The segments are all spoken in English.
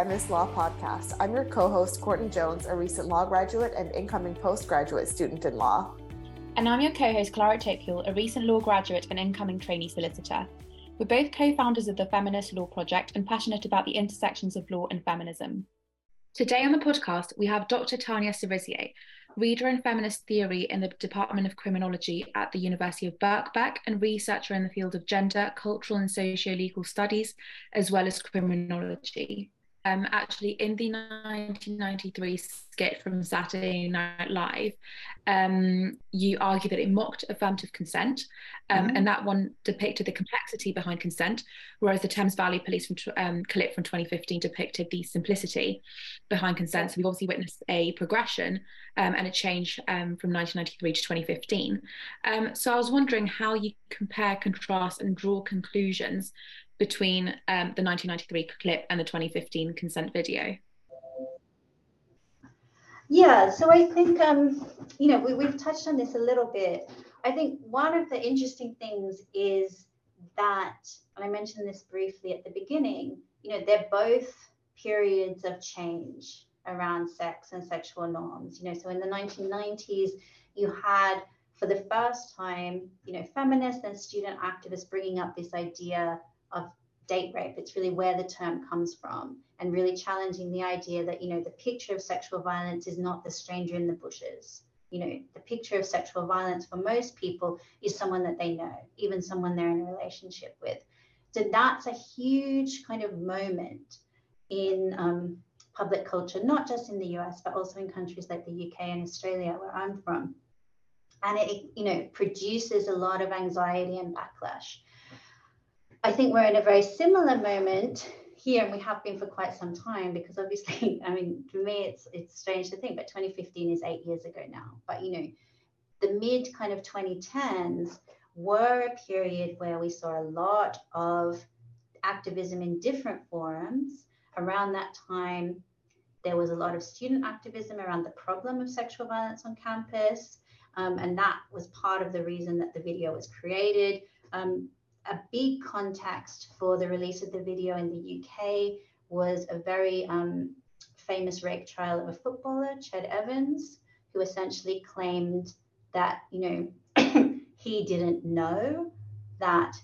Feminist Law Podcast. I'm your co host, Courtney Jones, a recent law graduate and incoming postgraduate student in law. And I'm your co host, Clara Tokyo, a recent law graduate and incoming trainee solicitor. We're both co founders of the Feminist Law Project and passionate about the intersections of law and feminism. Today on the podcast, we have Dr. Tanya Serisier, reader in feminist theory in the Department of Criminology at the University of Birkbeck and researcher in the field of gender, cultural and socio-legal studies, as well as criminology um, actually in the 1993 skit from Saturday Night Live, um, you argue that it mocked affirmative consent, um, mm-hmm. and that one depicted the complexity behind consent, whereas the Thames Valley Police from, um, clip from 2015 depicted the simplicity behind consent. So we've obviously witnessed a progression um, and a change um, from 1993 to 2015. so I was wondering how you compare, contrast, and draw conclusions between um, the 1993 clip and the 2015 consent video? Yeah, so I think, um, you know, we, we've touched on this a little bit. I think one of the interesting things is that, and I mentioned this briefly at the beginning, you know, they're both periods of change around sex and sexual norms. You know, so in the 1990s, you had for the first time, you know, feminists and student activists bringing up this idea of date rape. It's really where the term comes from and really challenging the idea that, you know, the picture of sexual violence is not the stranger in the bushes. You know, the picture of sexual violence for most people is someone that they know, even someone they're in a relationship with. So that's a huge kind of moment in um, public culture, not just in the US, but also in countries like the UK and Australia, where I'm from. And it, you know, produces a lot of anxiety and backlash. I think we're in a very similar moment here, and we have been for quite some time because obviously, I mean, for me, it's it's strange to think, but 2015 is eight years ago now. But you know, the mid kind of 2010s were a period where we saw a lot of activism in different forums. Around that time, there was a lot of student activism around the problem of sexual violence on campus. Um, and that was part of the reason that the video was created. Um, a big context for the release of the video in the UK was a very um, famous rape trial of a footballer, Ched Evans, who essentially claimed that, you know, he didn't know that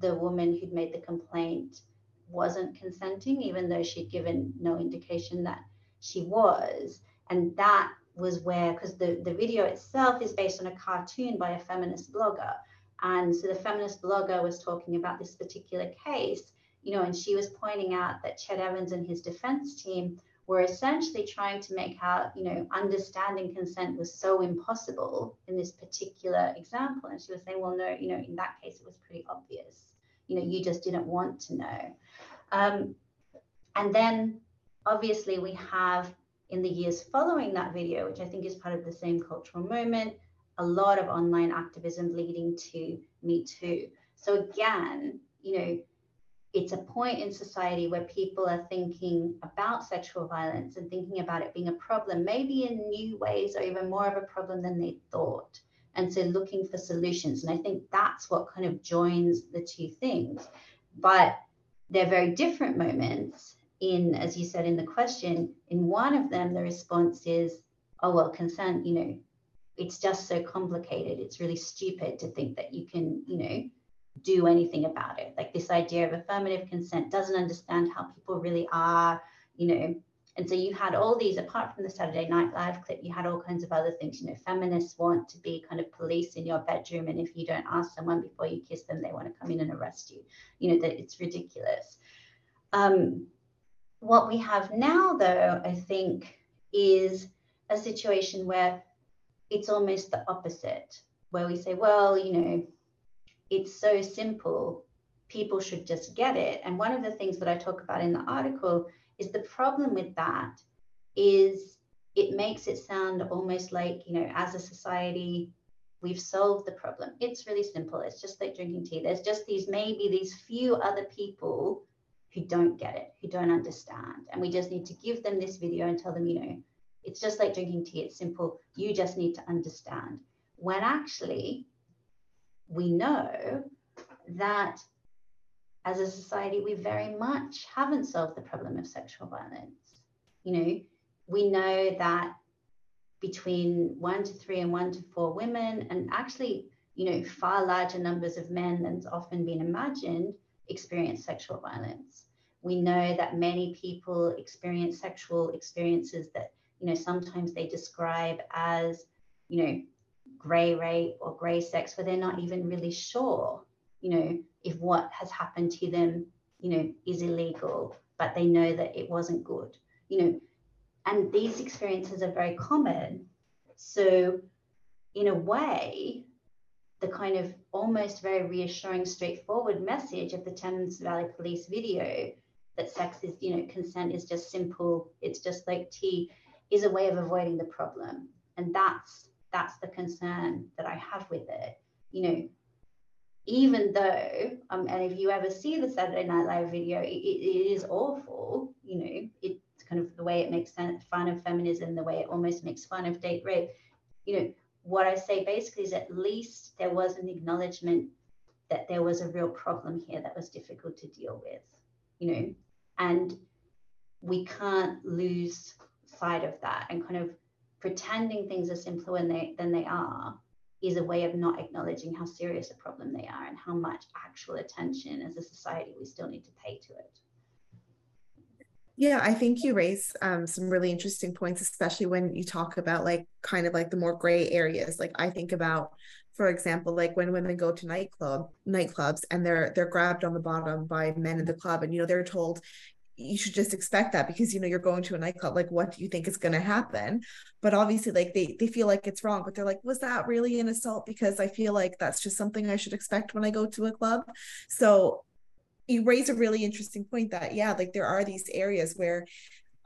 the woman who'd made the complaint wasn't consenting, even though she'd given no indication that she was. And that was where, because the, the video itself is based on a cartoon by a feminist blogger. And so the feminist blogger was talking about this particular case, you know, and she was pointing out that Ched Evans and his defense team were essentially trying to make out, you know, understanding consent was so impossible in this particular example. And she was saying, well, no, you know, in that case, it was pretty obvious. You know, you just didn't want to know. Um, and then obviously we have in the years following that video, which I think is part of the same cultural moment, a lot of online activism leading to Me Too. So again, you know, it's a point in society where people are thinking about sexual violence and thinking about it being a problem, maybe in new ways or even more of a problem than they thought. And so looking for solutions. And I think that's what kind of joins the two things. But they're very different moments in, as you said in the question, in one of them, the response is, oh, well, consent, you know, it's just so complicated. It's really stupid to think that you can, you know, do anything about it. Like this idea of affirmative consent doesn't understand how people really are, you know. And so you had all these, apart from the Saturday Night Live clip, you had all kinds of other things. You know, feminists want to be kind of police in your bedroom, and if you don't ask someone before you kiss them, they want to come in and arrest you. You know that it's ridiculous. Um, what we have now, though, I think, is a situation where it's almost the opposite, where we say, well, you know, it's so simple, people should just get it. And one of the things that I talk about in the article is the problem with that is it makes it sound almost like, you know, as a society, we've solved the problem. It's really simple. It's just like drinking tea. There's just these maybe these few other people who don't get it, who don't understand. And we just need to give them this video and tell them, you know, it's just like drinking tea. It's simple. You just need to understand. When actually, we know that as a society, we very much haven't solved the problem of sexual violence. You know, we know that between one to three and one to four women, and actually, you know, far larger numbers of men than's often been imagined, experience sexual violence. We know that many people experience sexual experiences that, you know, sometimes they describe as, you know, gray rape or gray sex, where they're not even really sure, you know, if what has happened to them, you know, is illegal, but they know that it wasn't good, you know, and these experiences are very common. So, in a way, the kind of almost very reassuring, straightforward message of the Thames Valley Police video that sex is, you know, consent is just simple, it's just like tea, is a way of avoiding the problem. And that's that's the concern that I have with it. You know, even though, um, and if you ever see the Saturday Night Live video, it, it is awful. You know, it's kind of the way it makes fun of feminism, the way it almost makes fun of date rape. You know, what I say basically is at least there was an acknowledgement that there was a real problem here that was difficult to deal with. You know, and we can't lose sight of that and kind of pretending things are simpler they, than they are is a way of not acknowledging how serious a problem they are and how much actual attention as a society we still need to pay to it. Yeah, I think you raise um, some really interesting points, especially when you talk about like kind of like the more gray areas. Like I think about, for example, like when women go to nightclub nightclubs and they're they're grabbed on the bottom by men in the club, and you know they're told you should just expect that because you know you're going to a nightclub like what do you think is going to happen? But obviously like they they feel like it's wrong but they're like was that really an assault? Because i feel like that's just something i should expect when i go to a club. So you raise a really interesting point that yeah like there are these areas where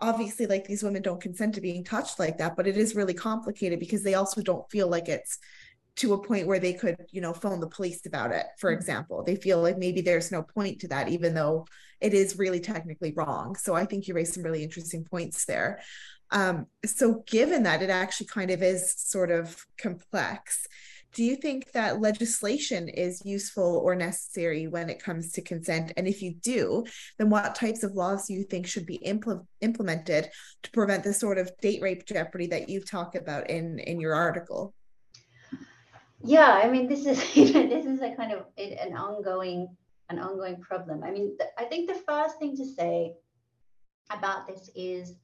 obviously like these women don't consent to being touched like that but it is really complicated because they also don't feel like it's to a point where they could you know phone the police about it for mm-hmm. example. They feel like maybe there's no point to that even though it is really technically wrong. So i think you raised some really interesting points there. Um, so given that it actually kind of is sort of complex. Do you think that legislation is useful or necessary when it comes to consent? And if you do then what types of laws do you think should be impl- implemented to prevent the sort of date rape jeopardy that you talk about in in your article yeah i mean this is you know this is a kind of an ongoing an ongoing problem. I mean i think the first thing to say about this is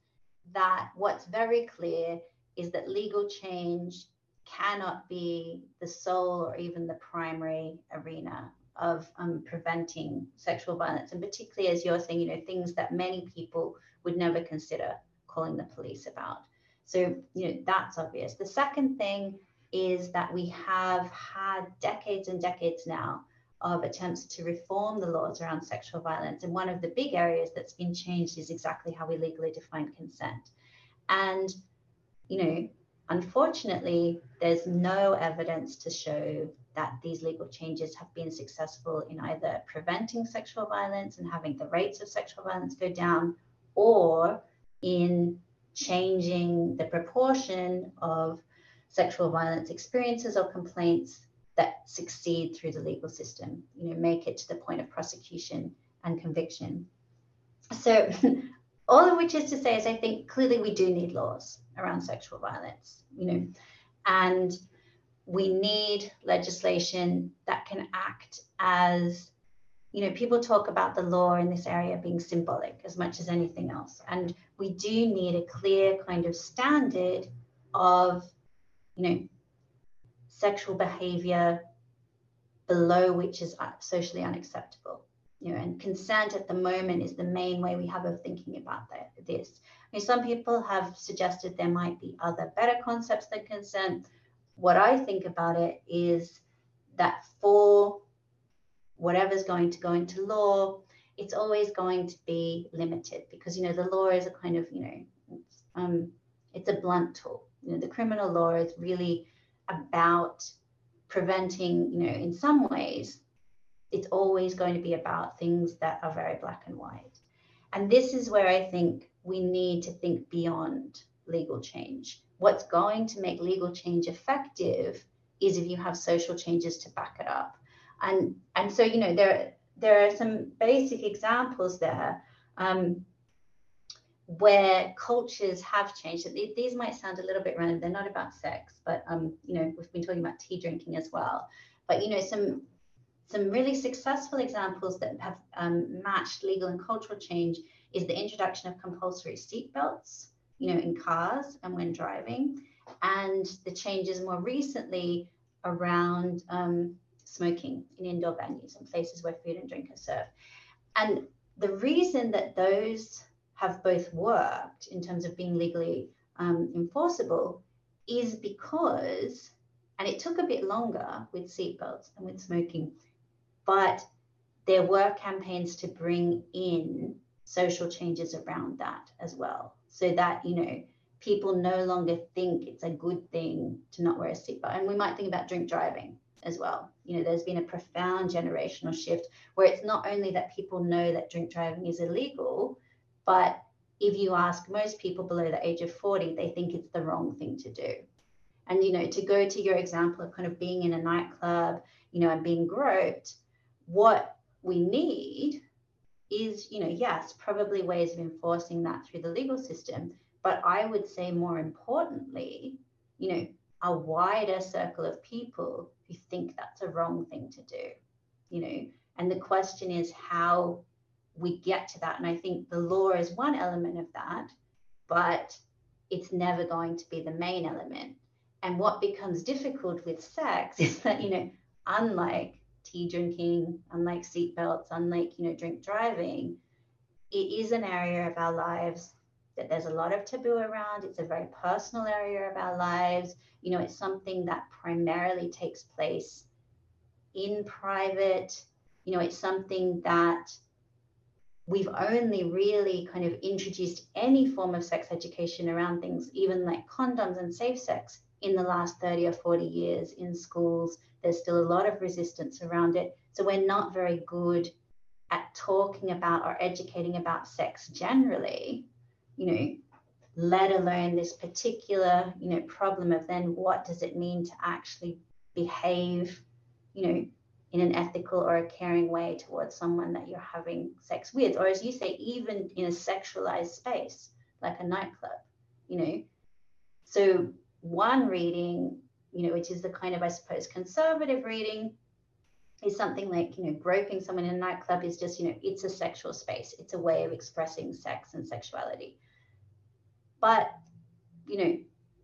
that what's very clear is that legal change cannot be the sole or even the primary arena of um, preventing sexual violence. And particularly as you're saying you know things that many people would never consider calling the police about. So you know that's obvious. The second thing is that we have had decades and decades now of attempts to reform the laws around sexual violence. And one of the big areas that's been changed is exactly how we legally define consent. And, you know, unfortunately, there's no evidence to show that these legal changes have been successful in either preventing sexual violence and having the rates of sexual violence go down or in changing the proportion of sexual violence experiences or complaints that succeed through the legal system, you know, make it to the point of prosecution and conviction. So, all of which is to say is I think clearly we do need laws around sexual violence, you know, and we need legislation that can act as you know people talk about the law in this area being symbolic as much as anything else and we do need a clear kind of standard of you know, sexual behavior below which is socially unacceptable. You know, and consent at the moment is the main way we have of thinking about that, this. I mean, some people have suggested there might be other better concepts than consent. What I think about it is that for whatever's going to go into law, it's always going to be limited because you know the law is a kind of you know um, it's a blunt tool you know, the criminal law is really about preventing, you know, in some ways, it's always going to be about things that are very black and white. And this is where I think we need to think beyond legal change. What's going to make legal change effective is if you have social changes to back it up. And and so, you know, there there are some basic examples there um, where cultures have changed. These might sound a little bit random. They're not about sex, but um, you know, we've been talking about tea drinking as well. But you know, some some really successful examples that have um, matched legal and cultural change is the introduction of compulsory seatbelts, you know, in cars and when driving, and the changes more recently around um, smoking in indoor venues and places where food and drink are served. And the reason that those have both worked in terms of being legally um, enforceable is because, and it took a bit longer with seatbelts and with smoking, but there were campaigns to bring in social changes around that as well. So that, you know, people no longer think it's a good thing to not wear a seatbelt. And we might think about drink driving as well. You know, there's been a profound generational shift where it's not only that people know that drink driving is illegal, but if you ask most people below the age of 40, they think it's the wrong thing to do. And, you know, to go to your example of kind of being in a nightclub, you know, and being groped, what we need is, you know, yes, probably ways of enforcing that through the legal system. But I would say more importantly, you know, a wider circle of people who think that's a wrong thing to do, you know. And the question is how we get to that. And I think the law is one element of that, but it's never going to be the main element. And what becomes difficult with sex is that, you know, unlike tea drinking, unlike seatbelts, unlike, you know, drink driving, it is an area of our lives that there's a lot of taboo around. It's a very personal area of our lives. You know, it's something that primarily takes place in private. You know, it's something that we've only really kind of introduced any form of sex education around things, even like condoms and safe sex, in the last 30 or 40 years in schools. There's still a lot of resistance around it. So we're not very good at talking about or educating about sex generally, you know, let alone this particular, you know, problem of then what does it mean to actually behave, you know, in an ethical or a caring way towards someone that you're having sex with, or as you say, even in a sexualized space like a nightclub, you know. So one reading, you know, which is the kind of, I suppose, conservative reading, is something like, you know, groping someone in a nightclub is just, you know, it's a sexual space. It's a way of expressing sex and sexuality. But, you know,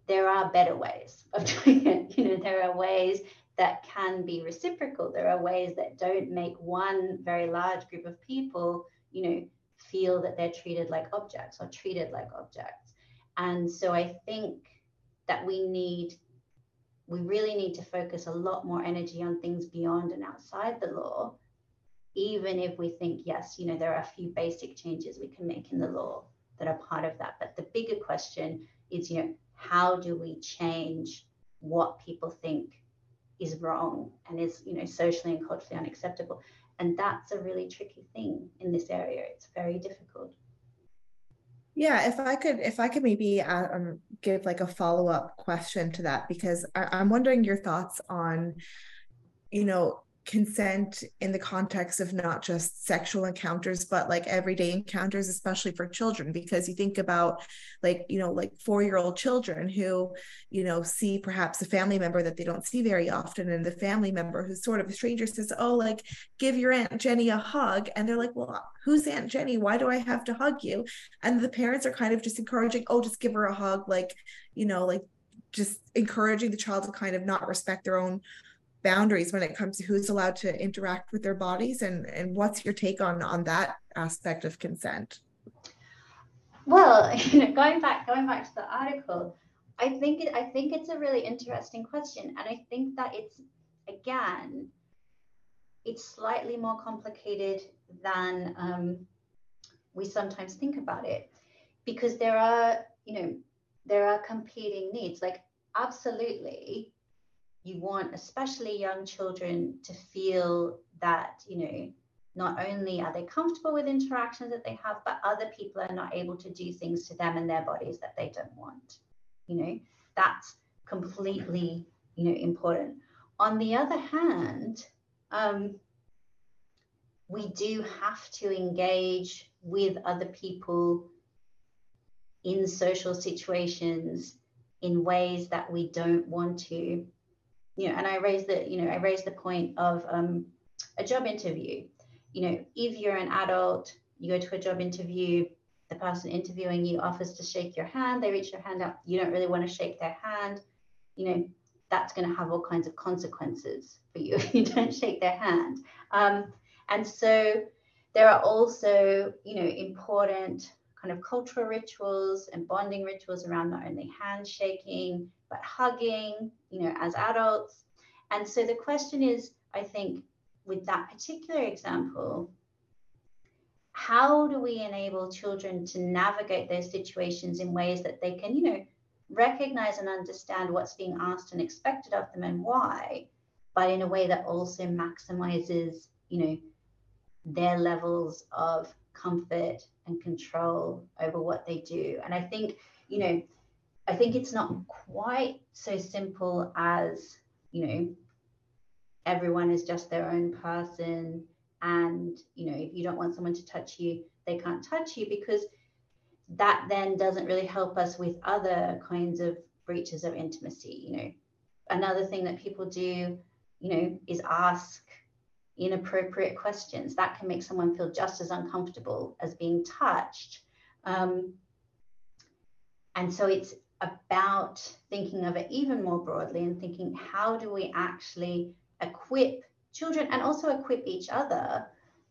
there are better ways of doing it. You know, there are ways that can be reciprocal. There are ways that don't make one very large group of people, you know, feel that they're treated like objects or treated like objects. And so I think that we need, we really need to focus a lot more energy on things beyond and outside the law, even if we think, yes, you know, there are a few basic changes we can make in the law that are part of that. But the bigger question is, you know, how do we change what people think is wrong and is you know socially and culturally unacceptable. And that's a really tricky thing in this area. It's very difficult. Yeah if i could if i could maybe uh, um, give like a follow-up question to that because I, i'm wondering your thoughts on you know consent in the context of not just sexual encounters but like everyday encounters especially for children because you think about like you know like 4-year-old children who you know see perhaps a family member that they don't see very often and the family member who's sort of a stranger says oh like give your aunt Jenny a hug and they're like well who's aunt Jenny? Why do I have to hug you? And the parents are kind of just encouraging oh just give her a hug like you know like just encouraging the child to kind of not respect their own boundaries when it comes to who's allowed to interact with their bodies and and what's your take on on that aspect of consent? Well you know going back going back to the article i think it, i think it's a really interesting question and i think that it's again it's slightly more complicated than um, we sometimes think about it. Because there are you know there are competing needs. Like absolutely you want especially young children to feel that you know not only are they comfortable with interactions that they have but other people are not able to do things to them and their bodies that they don't want you know? That's completely you know important. On the other hand um, we do have to engage with other people in social situations in ways that we don't want to you know and i raised the you know i raised the point of um, a job interview. You know if you're an adult you go to a job interview the person interviewing you offers to shake your hand they reach their hand out, you don't really want to shake their hand you know that's going to have all kinds of consequences for you if you don't shake their hand. Um, and so there are also you know important kind of cultural rituals and bonding rituals around not only handshaking, but hugging, you know, as adults. And so the question is, I think, with that particular example, how do we enable children to navigate those situations in ways that they can, you know, recognize and understand what's being asked and expected of them and why, but in a way that also maximizes, you know, their levels of comfort and control over what they do. And I think, you know, I think it's not quite so simple as, you know, everyone is just their own person. And, you know, if you don't want someone to touch you, they can't touch you because that then doesn't really help us with other kinds of breaches of intimacy. You know, another thing that people do, you know, is ask inappropriate questions. That can make someone feel just as uncomfortable as being touched. Um, and so it's about thinking of it even more broadly and thinking how do we actually equip children and also equip each other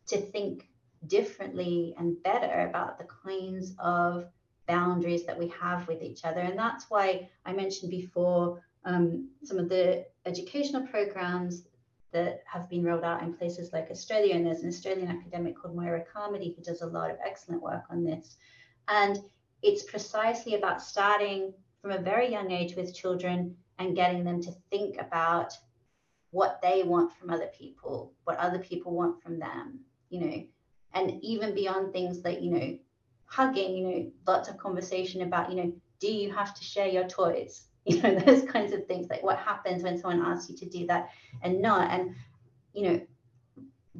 to think differently and better about the kinds of boundaries that we have with each other. And that's why I mentioned before um, some of the educational programs that have been rolled out in places like Australia. And there's an Australian academic called Moira Carmody who does a lot of excellent work on this. And it's precisely about starting from a very young age with children and getting them to think about what they want from other people, what other people want from them, you know, and even beyond things like, you know, hugging, you know, lots of conversation about, you know, do you have to share your toys? you know those kinds of things like what happens when someone asks you to do that and not. And you know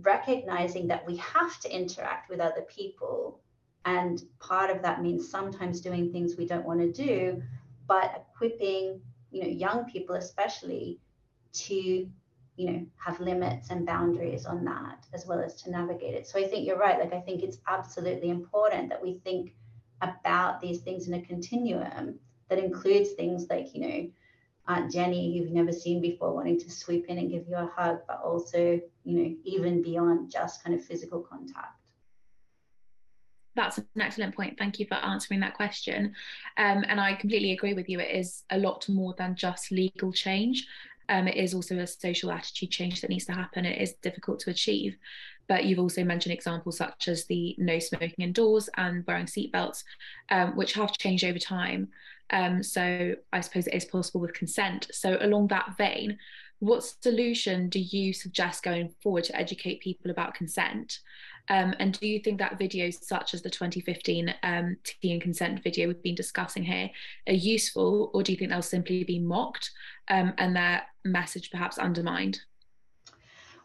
recognizing that we have to interact with other people and part of that means sometimes doing things we don't want to do but equipping you know young people especially to you know have limits and boundaries on that as well as to navigate it. So i think you're right like i think it's absolutely important that we think about these things in a continuum that includes things like, you know, Aunt Jenny, you've never seen before, wanting to sweep in and give you a hug, but also, you know, even beyond just kind of physical contact. That's an excellent point. Thank you for answering that question. Um, and I completely agree with you. It is a lot more than just legal change. Um, it is also a social attitude change that needs to happen. It is difficult to achieve. But you've also mentioned examples such as the no smoking indoors and wearing seatbelts, um, which have changed over time. Um, so I suppose it is possible with consent. So, along that vein, what solution do you suggest going forward to educate people about consent? Um, and do you think that videos such as the 2015 um, teen consent video we've been discussing here are useful, or do you think they'll simply be mocked um, and their message perhaps undermined?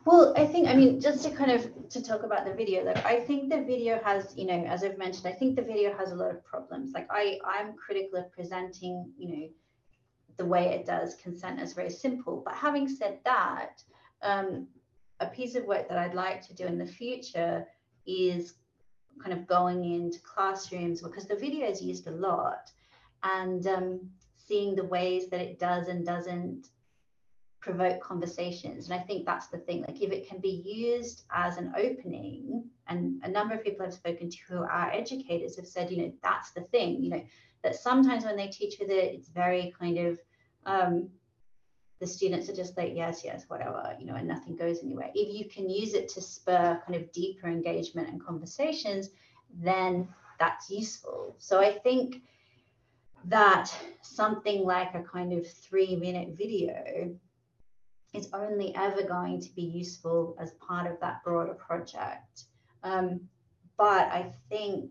Well, I think, I mean, just to kind of to talk about the video, like I think the video has, you know, as I've mentioned, I think the video has a lot of problems. Like I, I'm critical of presenting, you know, the way it does consent as very simple. But having said that, um, a piece of work that I'd like to do in the future is kind of going into classrooms because the video is used a lot and um, seeing the ways that it does and doesn't provoke conversations. And I think that's the thing. Like if it can be used as an opening, and a number of people I've spoken to who are educators have said, you know, that's the thing, you know, that sometimes when they teach with it, it's very kind of um, the students are just like, yes, yes, whatever, you know, and nothing goes anywhere. If you can use it to spur kind of deeper engagement and conversations, then that's useful. So I think that something like a kind of three minute video is only ever going to be useful as part of that broader project. Um, but I think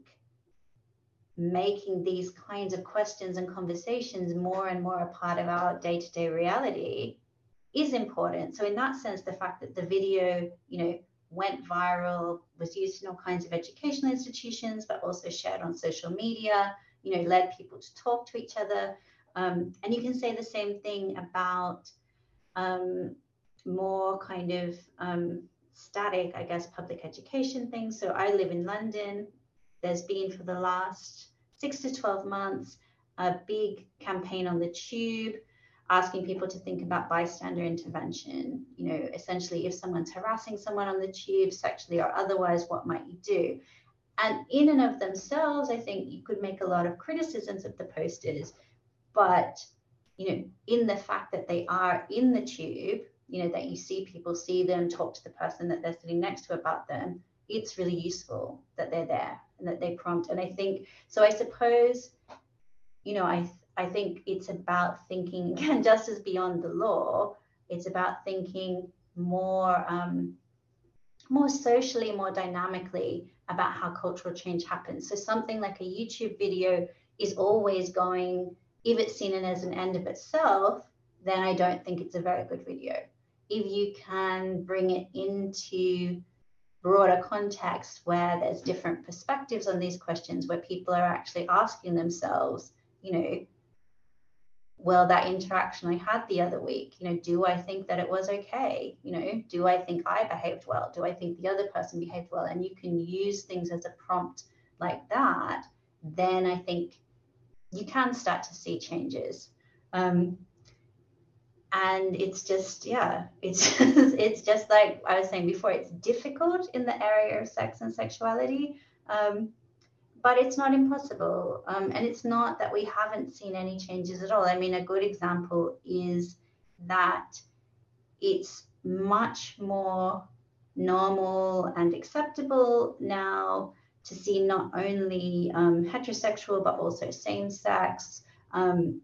making these kinds of questions and conversations more and more a part of our day-to-day reality is important. So in that sense, the fact that the video, you know, went viral, was used in all kinds of educational institutions, but also shared on social media, you know, led people to talk to each other. Um, and you can say the same thing about um, more kind of um, static, I guess, public education things. So I live in London. There's been for the last six to 12 months a big campaign on the tube asking people to think about bystander intervention. You know, essentially, if someone's harassing someone on the tube, sexually or otherwise, what might you do? And in and of themselves, I think you could make a lot of criticisms of the posters, but you know, in the fact that they are in the tube, you know, that you see people see them, talk to the person that they're sitting next to about them, it's really useful that they're there and that they prompt. And I think so. I suppose, you know, I I think it's about thinking again, justice beyond the law. It's about thinking more, um, more socially, more dynamically about how cultural change happens. So something like a YouTube video is always going, if it's seen as an end of itself, then I don't think it's a very good video. If you can bring it into broader context where there's different perspectives on these questions, where people are actually asking themselves, you know, well that interaction i had the other week you know do i think that it was okay? You know do i think i behaved well? Do i think the other person behaved well? And you can use things as a prompt like that then i think you can start to see changes um, and it's just yeah it's it's just like i was saying before it's difficult in the area of sex and sexuality um, but it's not impossible. Um, and it's not that we haven't seen any changes at all. I mean, a good example is that it's much more normal and acceptable now to see not only um, heterosexual but also same sex um,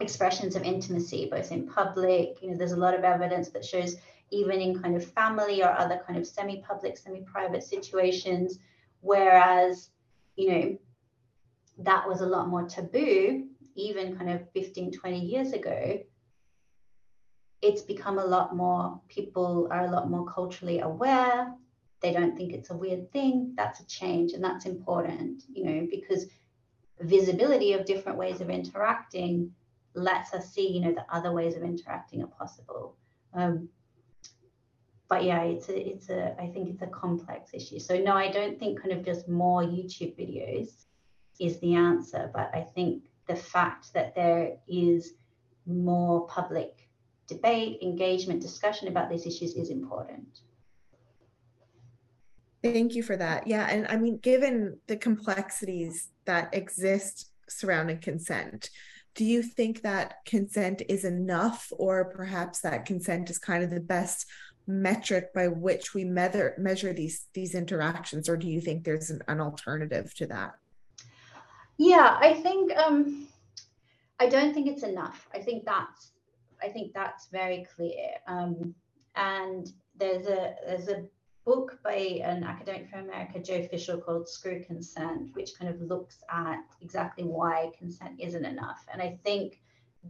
expressions of intimacy, both in public. You know, there's a lot of evidence that shows even in kind of family or other kind of semi public, semi private situations, whereas you know, that was a lot more taboo, even kind of 15, 20 years ago. It's become a lot more, people are a lot more culturally aware. They don't think it's a weird thing. That's a change, and that's important, you know, because visibility of different ways of interacting lets us see, you know, that other ways of interacting are possible. Um, but yeah, it's a, it's a, I think it's a complex issue. So no, I don't think kind of just more YouTube videos is the answer, but I think the fact that there is more public debate, engagement, discussion about these issues is important. Thank you for that. Yeah, and I mean, given the complexities that exist surrounding consent, do you think that consent is enough, or perhaps that consent is kind of the best metric by which we measure measure these these interactions or do you think there's an, an alternative to that? Yeah i think um i don't think it's enough. I think that's i think that's very clear. Um and there's a there's a book by an academic from america joe Fischel, called screw consent which kind of looks at exactly why consent isn't enough and i think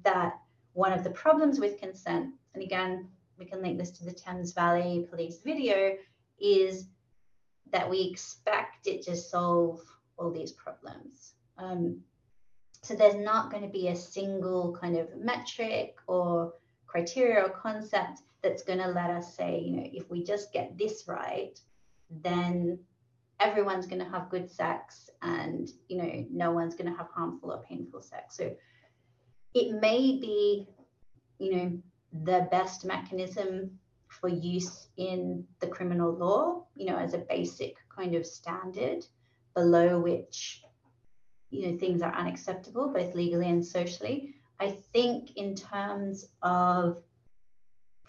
that one of the problems with consent and again we can link this to the Thames Valley Police video, is that we expect it to solve all these problems. Um, so there's not going to be a single kind of metric or criteria or concept that's going to let us say, you know, if we just get this right, then everyone's going to have good sex and, you know, no one's going to have harmful or painful sex. So it may be, you know, the best mechanism for use in the criminal law, you know, as a basic kind of standard below which, you know, things are unacceptable, both legally and socially. I think in terms of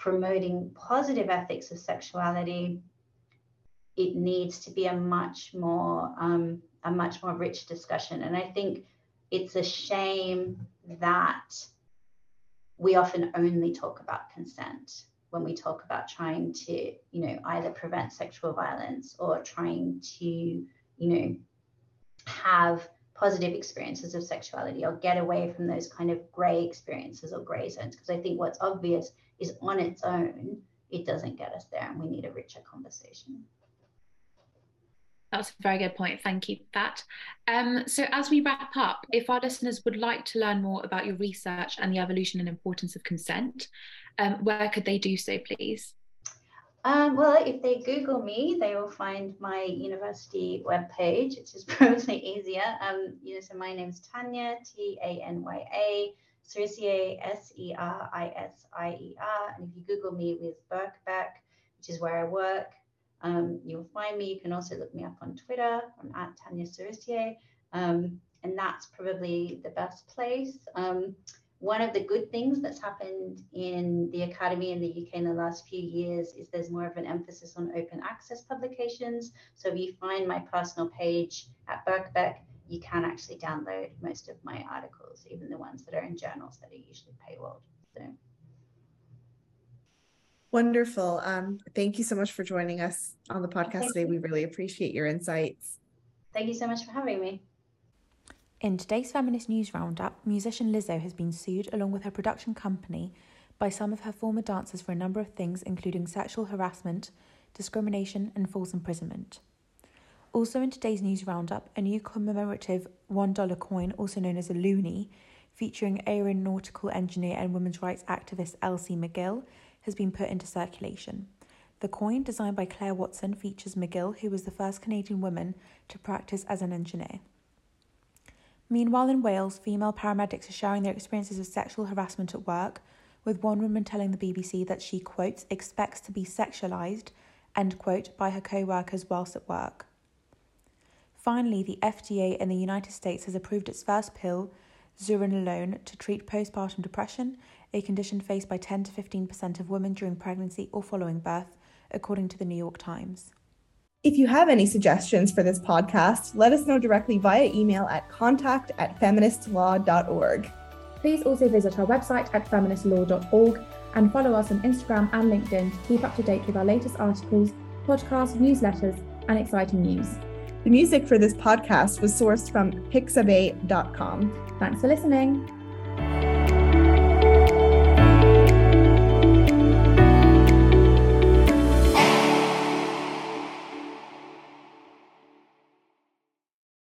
promoting positive ethics of sexuality, it needs to be a much more um, a much more rich discussion. And I think it's a shame that we often only talk about consent when we talk about trying to, you know, either prevent sexual violence or trying to, you know, have positive experiences of sexuality or get away from those kind of gray experiences or gray zones. Because I think what's obvious is on its own, it doesn't get us there and we need a richer conversation. That's a very good point. Thank you for that. Um, so, as we wrap up, if our listeners would like to learn more about your research and the evolution and importance of consent, um, where could they do so, please? Um, well, if they Google me, they will find my university webpage, which is probably easier. Um, you know, so my name is Tanya, T A N Y A, Serisier, S E R I S I E R. And if you Google me with Birkbeck, which is where I work, um, you'll find me. You can also look me up on Twitter. I'm at Tanya Serisier. Um, and that's probably the best place. Um, one of the good things that's happened in the academy in the UK in the last few years is there's more of an emphasis on open access publications. So if you find my personal page at Birkbeck, you can actually download most of my articles, even the ones that are in journals that are usually paywalled. So. Wonderful. Um, thank you so much for joining us on the podcast thank today. You. We really appreciate your insights. Thank you so much for having me. In today's Feminist News Roundup, musician Lizzo has been sued along with her production company by some of her former dancers for a number of things, including sexual harassment, discrimination, and false imprisonment. Also, in today's news roundup, a new commemorative $1 coin, also known as a loonie, featuring aeronautical engineer and women's rights activist Elsie McGill, has been put into circulation. The coin, designed by Claire Watson, features McGill, who was the first Canadian woman to practice as an engineer. Meanwhile, in Wales, female paramedics are sharing their experiences of sexual harassment at work, with one woman telling the BBC that she, quote, expects to be sexualised, end quote, by her co workers whilst at work. Finally, the FDA in the United States has approved its first pill, Zuranolone, to treat postpartum depression, a condition faced by 10 to 15% of women during pregnancy or following birth, according to the New York Times. If you have any suggestions for this podcast, let us know directly via email at contact at feministlaw.org. Please also visit our website at feministlaw.org and follow us on Instagram and LinkedIn to keep up to date with our latest articles, podcasts, newsletters, and exciting news. The music for this podcast was sourced from pixabay.com. Thanks for listening.